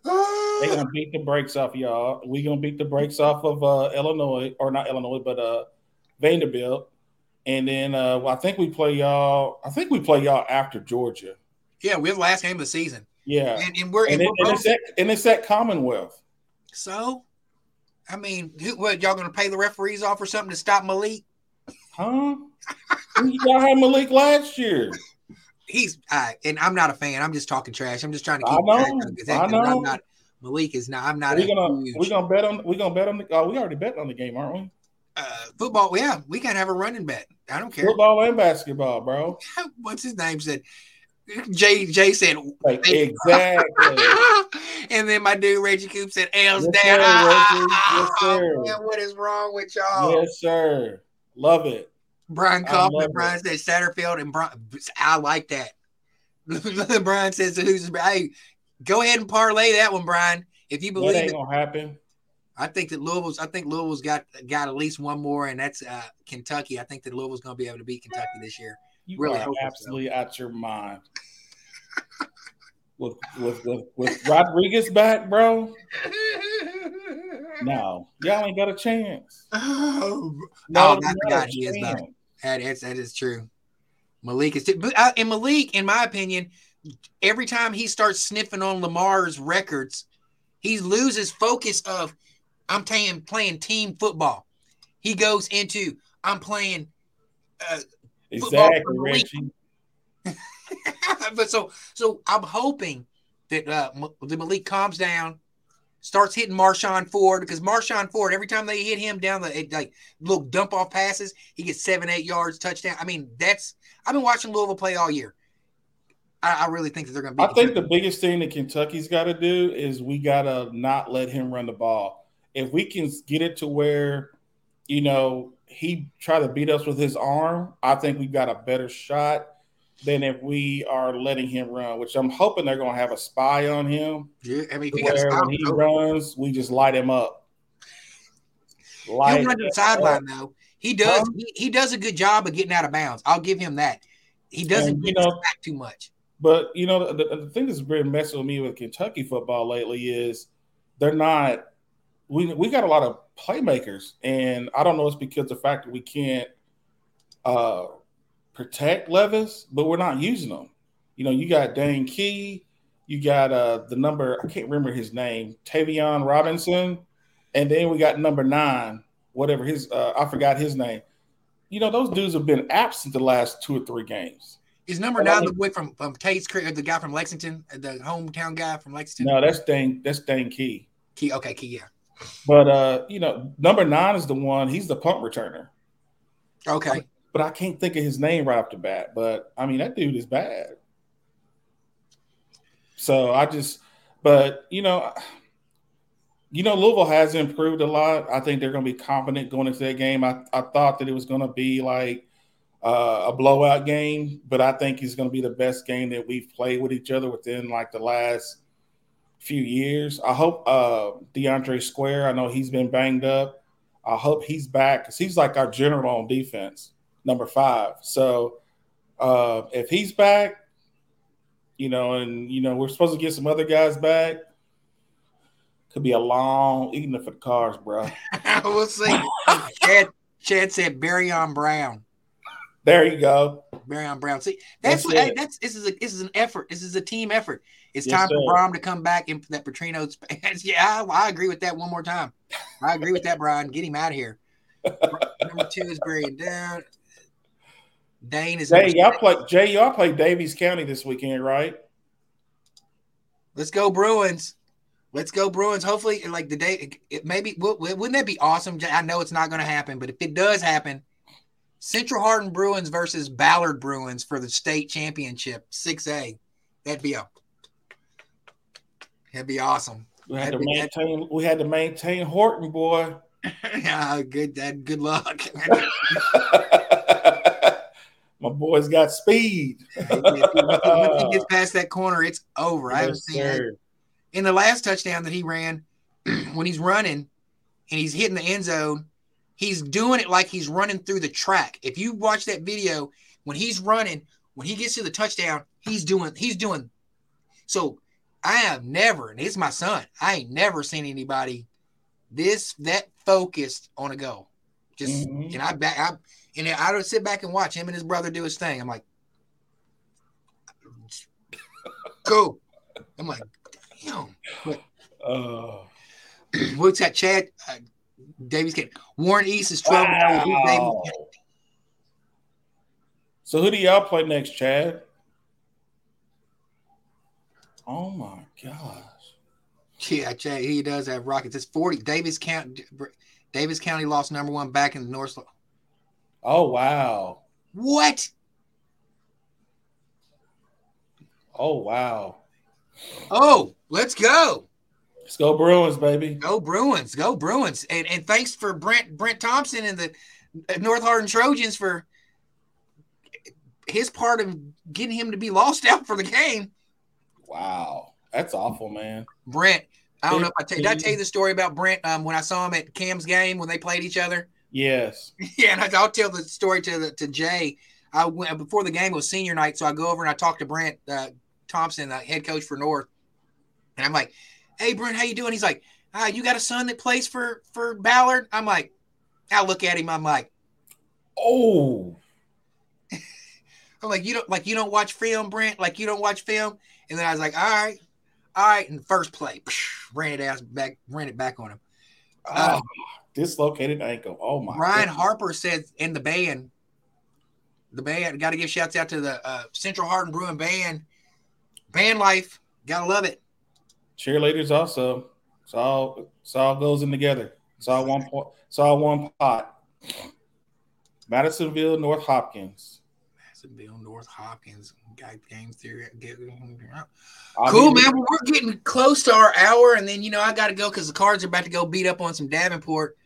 They gonna beat the brakes off y'all. We gonna beat the brakes off of uh, Illinois, or not Illinois, but uh, Vanderbilt. And then uh, well, I think we play y'all. I think we play y'all after Georgia. yeah, we have the last game of the season, Yeah, and, and we're, and, and it, we're and it's at and it's at Commonwealth. so. I mean, who, what y'all gonna pay the referees off or something to stop Malik? Huh? y'all had Malik last year. He's I and I'm not a fan. I'm just talking trash. I'm just trying to I keep know, of it, I know. I'm not Malik is not. I'm not We're gonna huge, we gonna bet on we're gonna bet on the. Oh, we already bet on the game, aren't we? Uh, football. Yeah, we can have a running bet. I don't care. Football and basketball, bro. What's his name said? Jay Jay said, Like exactly. and then my dude Reggie Coop said, "L's Yes, down." sir. Yes, sir. man, what is wrong with y'all? yes, sir. Love it. Brian Kaufman, Brian said Satterfield, and Brian. I like that. Brian says, "Who's hey? Go ahead and parlay that one, Brian. If you That believe ain't it, gonna happen. I think that Louisville's. I think Louisville's got got at least one more, and that's uh, Kentucky. I think that Louisville's going to be able to beat Kentucky this year. You Really are hope so. absolutely out your mind. with, with with with Rodriguez back, bro. No, y'all ain't got a chance. Oh, No, Oh, I not forgot a he is not. that is that is true. Malik is, but uh, and Malik, in my opinion, every time he starts sniffing on Lamar's records, he loses focus of I'm playing playing team football. He goes into I'm playing uh, Football Exactly. But so so I'm hoping that uh the Malik calms down, starts hitting Marshon Ford because Marshon Ford every time they hit him down the like little dump off passes, he gets seven eight yards touchdown. I mean that's I've been watching Louisville play all year. I, I really think that they're going to be. I think the biggest thing that Kentucky's got to do is we got to not let him run the ball. If we can get it to where, you know, he try to beat us with his arm, I think we've got a better shot than if we are letting him run. Which I'm hoping they're going to have a spy on him, Yeah, I mean, he where when he runs, we just light him up. Light run to the sideline though. He does. Huh? He, he does a good job of getting out of bounds. I'll give him that. He doesn't And, you get know- back too much. But you know, the, the thing that's been messing with me with Kentucky football lately is they're not. We we got a lot of playmakers, and I don't know. It's because of the fact that we can't uh, protect Levis, but we're not using them. You know, you got Dane Key, you got uh, the number I can't remember his name, Tayvion Robinson, and then we got number nine, whatever his uh, I forgot his name. You know, those dudes have been absent the last two or three games. Is number nine the boy from from Tates Creek, the guy from Lexington, the hometown guy from Lexington? No, that's Dane. That's Dane Key. Key. Okay, Key. Yeah. But uh, you know, number nine is the one. He's the punt returner. Okay. But I can't think of his name right off the bat. But I mean, that dude is bad. So I just, but you know, you know, Louisville has improved a lot. I think they're going to be confident going into that game. I, I thought that it was going to be like uh, a blowout game, but I think it's going to be the best game that we've played with each other within like the last few years. I hope uh, DeAndre Square. I know he's been banged up. I hope he's back because he's like our general on defense, number five. So uh, if he's back, you know, and you know we're supposed to get some other guys back. Could be a long evening for the cars, bro. we'll see. Chad, Chad said Barion Brown. There you go. Barion Brown. See, that's, That's what hey, that's this is a this is an effort. This is a team effort. It's Yes, time sir. for Brohm to come back and that Petrino's. pants. yeah, I, I agree with that one more time. I agree with that, Brian. Get him out of here. Number two is Barry down. Dane is. Jay, y'all play Jay, y'all play Daviess County this weekend, right? Let's go Bruins. Let's go Bruins. Hopefully, like the day, it maybe wouldn't that be awesome? I know it's not going to happen, but if it does happen, Central Hardin Bruins versus Ballard Bruins for the state championship, six A. That'd be a. That'd be awesome. We had to That'd maintain. We had to maintain Horton, boy. yeah, good. That good luck. My boy's got speed. Once he gets past that corner, it's over. I haven't Yes, seen it. in the last touchdown that he ran, when he's running and he's hitting the end zone, he's doing it like he's running through the track. If you watch that video, when he's running, when he gets to the touchdown, he's doing he's doing. So I have never, and it's my son. I ain't never seen anybody this that focused on a goal. Just Mhm. and I back I and I would sit back and watch him and his brother do his thing. I'm like, go. I'm like, damn. Uh, What's that? Chad uh, Daviess. Warren East is 12 and 0 with Daviess wow. So who do y'all play next, Chad? Oh my gosh. Yeah, Chad, he does have Rockets. It's 40. Daviess County Daviess County lost number one back in the North. Oh wow. What? Oh wow. Oh, let's go. Let's go Bruins, baby. Go Bruins. Go Bruins. And and thanks for Brent Brent Thompson and the uh, North Hardin Trojans for his part of getting him to be lost out for the game. Wow. That's awful, man. Brent, I don't know if I tell did I tell you the story about Brent um, when I saw him at Cam's game when they played each other. Yes. yeah, and I, will tell the story to the, to Jay. I went before the game was senior night, so I go over and I talk to Brent uh, Thompson, the head coach for North, and I'm like, "Hey, Brent, how you doing?" He's like, "Ah, you got a son that plays for for Ballard?" I'm like, I look at him, I'm like, "Oh." I'm like, you don't like you don't watch film, Brent? Like you don't watch film? And then I was like, all right, all right. And first play, ran it ass back, ran it back on him. Oh, um, dislocated ankle. Oh my. Ryan goodness. Harper said in the band, the band got to give shouts out to the uh, Central Hardin Bruins band. Band life, gotta love it. Cheerleaders also. It's all it's all goes in together. It's all one point. It's all one pot. Madisonville, North Hopkins. Madisonville, North Hopkins. Got game theory. Cool, man. Well, we're getting close to our hour, and then you know I got to go because the Cards are about to go beat up on some Davenport.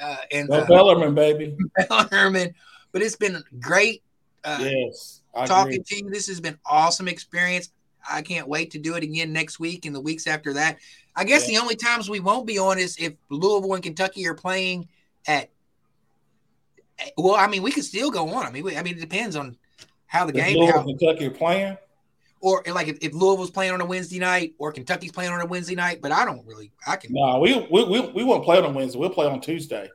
Uh, and uh, Bellarmine, baby. Bellarmine. But it's been great. Uh, yes, I talking agree. to you. This has been awesome experience. I can't wait to do it again next week and the weeks after that. I guess yeah. the only times we won't be on is if Louisville and Kentucky are playing at. Well, I mean, we could still go on. I mean, we, I mean, it depends on how the if game. Louisville, how, Kentucky are playing. Or like if, if Louisville's playing on a Wednesday night or Kentucky's playing on a Wednesday night, but I don't really. I can. No, we we we, we won't play on Wednesday. We'll play on Tuesday.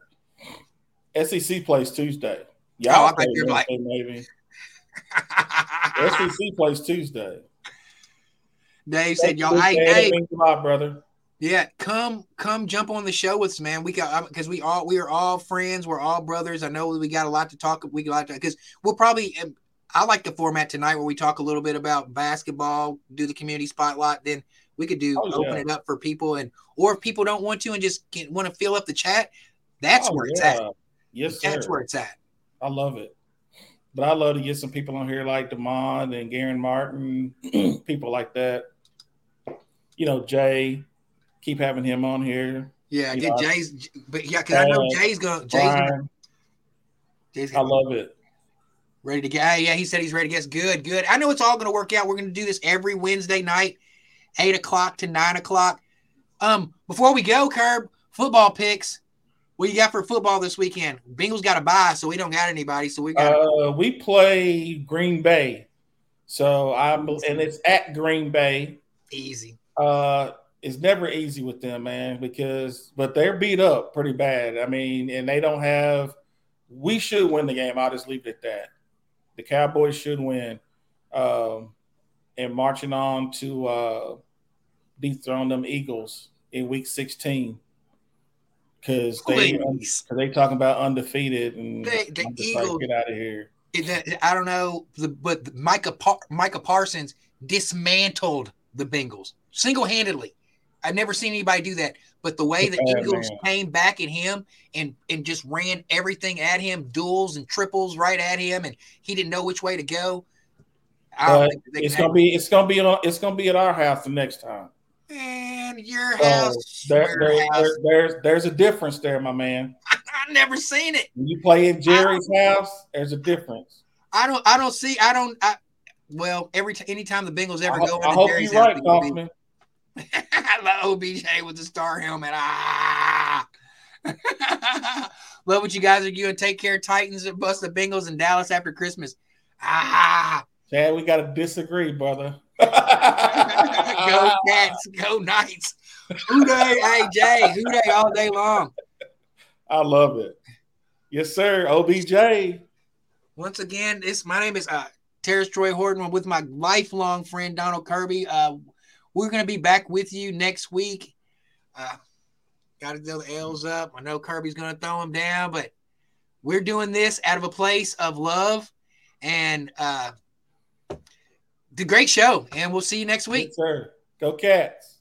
SEC plays Tuesday. Yeah, oh, I think you're like maybe. SEC plays Tuesday. Dave said, "Y'all, hey, Dave, a lot, brother. Yeah, come, come, jump on the show with us, man. We got because we all we are all friends. We're all brothers. I know we got a lot to talk. We got because we'll probably. I like the format tonight where we talk a little bit about basketball, do the community spotlight. Then we could do oh, open yeah. it up for people, and or if people don't want to and just want to fill up the chat, that's oh, where it's yeah. at. Yes, that's where it's at. I love it. But I love to get some people on here like Demond and Garen Martin, people like that you know, Jay, keep having him on here. Yeah, get Jay's, but yeah, because I know uh, Jay's going. Jay's gonna, Jay's gonna, I love it. Ready to get? Yeah, he said he's ready to get. Good, good. I know it's all going to work out. We're going to do this every Wednesday night, eight o'clock to nine o'clock. Um, before we go, Curb football picks. What you got for football this weekend? Bengals got a bye, so we don't got anybody. So we got. Uh, we play Green Bay, so I'm and it's at Green Bay. Easy. Uh, it's never easy with them, man, because but they're beat up pretty bad. I mean, and they don't have. We should win the game. I'll just leave it at that. The Cowboys should win, um, and marching on to uh, dethrone them Eagles in Week 16 because they cause they talking about undefeated and they, the Eagles like, get out of here. I don't know, but Micah Par- Micah Parsons dismantled the Bengals single handedly. I've never seen anybody do that. But the way the Eagles man. came back at him and and just ran everything at him, duels and triples right at him, and he didn't know which way to go. it's gonna be it's gonna be it's gonna be at our house the next time. And your house, there, there, house. There, there's there's a difference there, my man. I, have never seen it. When you play in Jerry's house, there's a difference. I don't I don't see I don't I well every t- anytime the Bengals ever I, go I hope Jerry's you're right, Kaufman. I love OBJ with the star helmet. Ah. love what you guys are doing. Take care, Titans, and bust the Bengals in Dallas after Christmas. Ah. Chad, we got to disagree, brother. go Cats, go Knights. Who Dey, hey Jay, who Dey all day long. I love it. Yes, sir. OBJ. Once again, this my name is uh Terrace Troy Horton with my lifelong friend Donald Kirby. Uh, we're going to be back with you next week. Uh, Got to throw the L's up. I know Kirby's going to throw them down, but we're doing this out of a place of love and uh, the great show. And we'll see you next week. Yes, sir. Go Cats.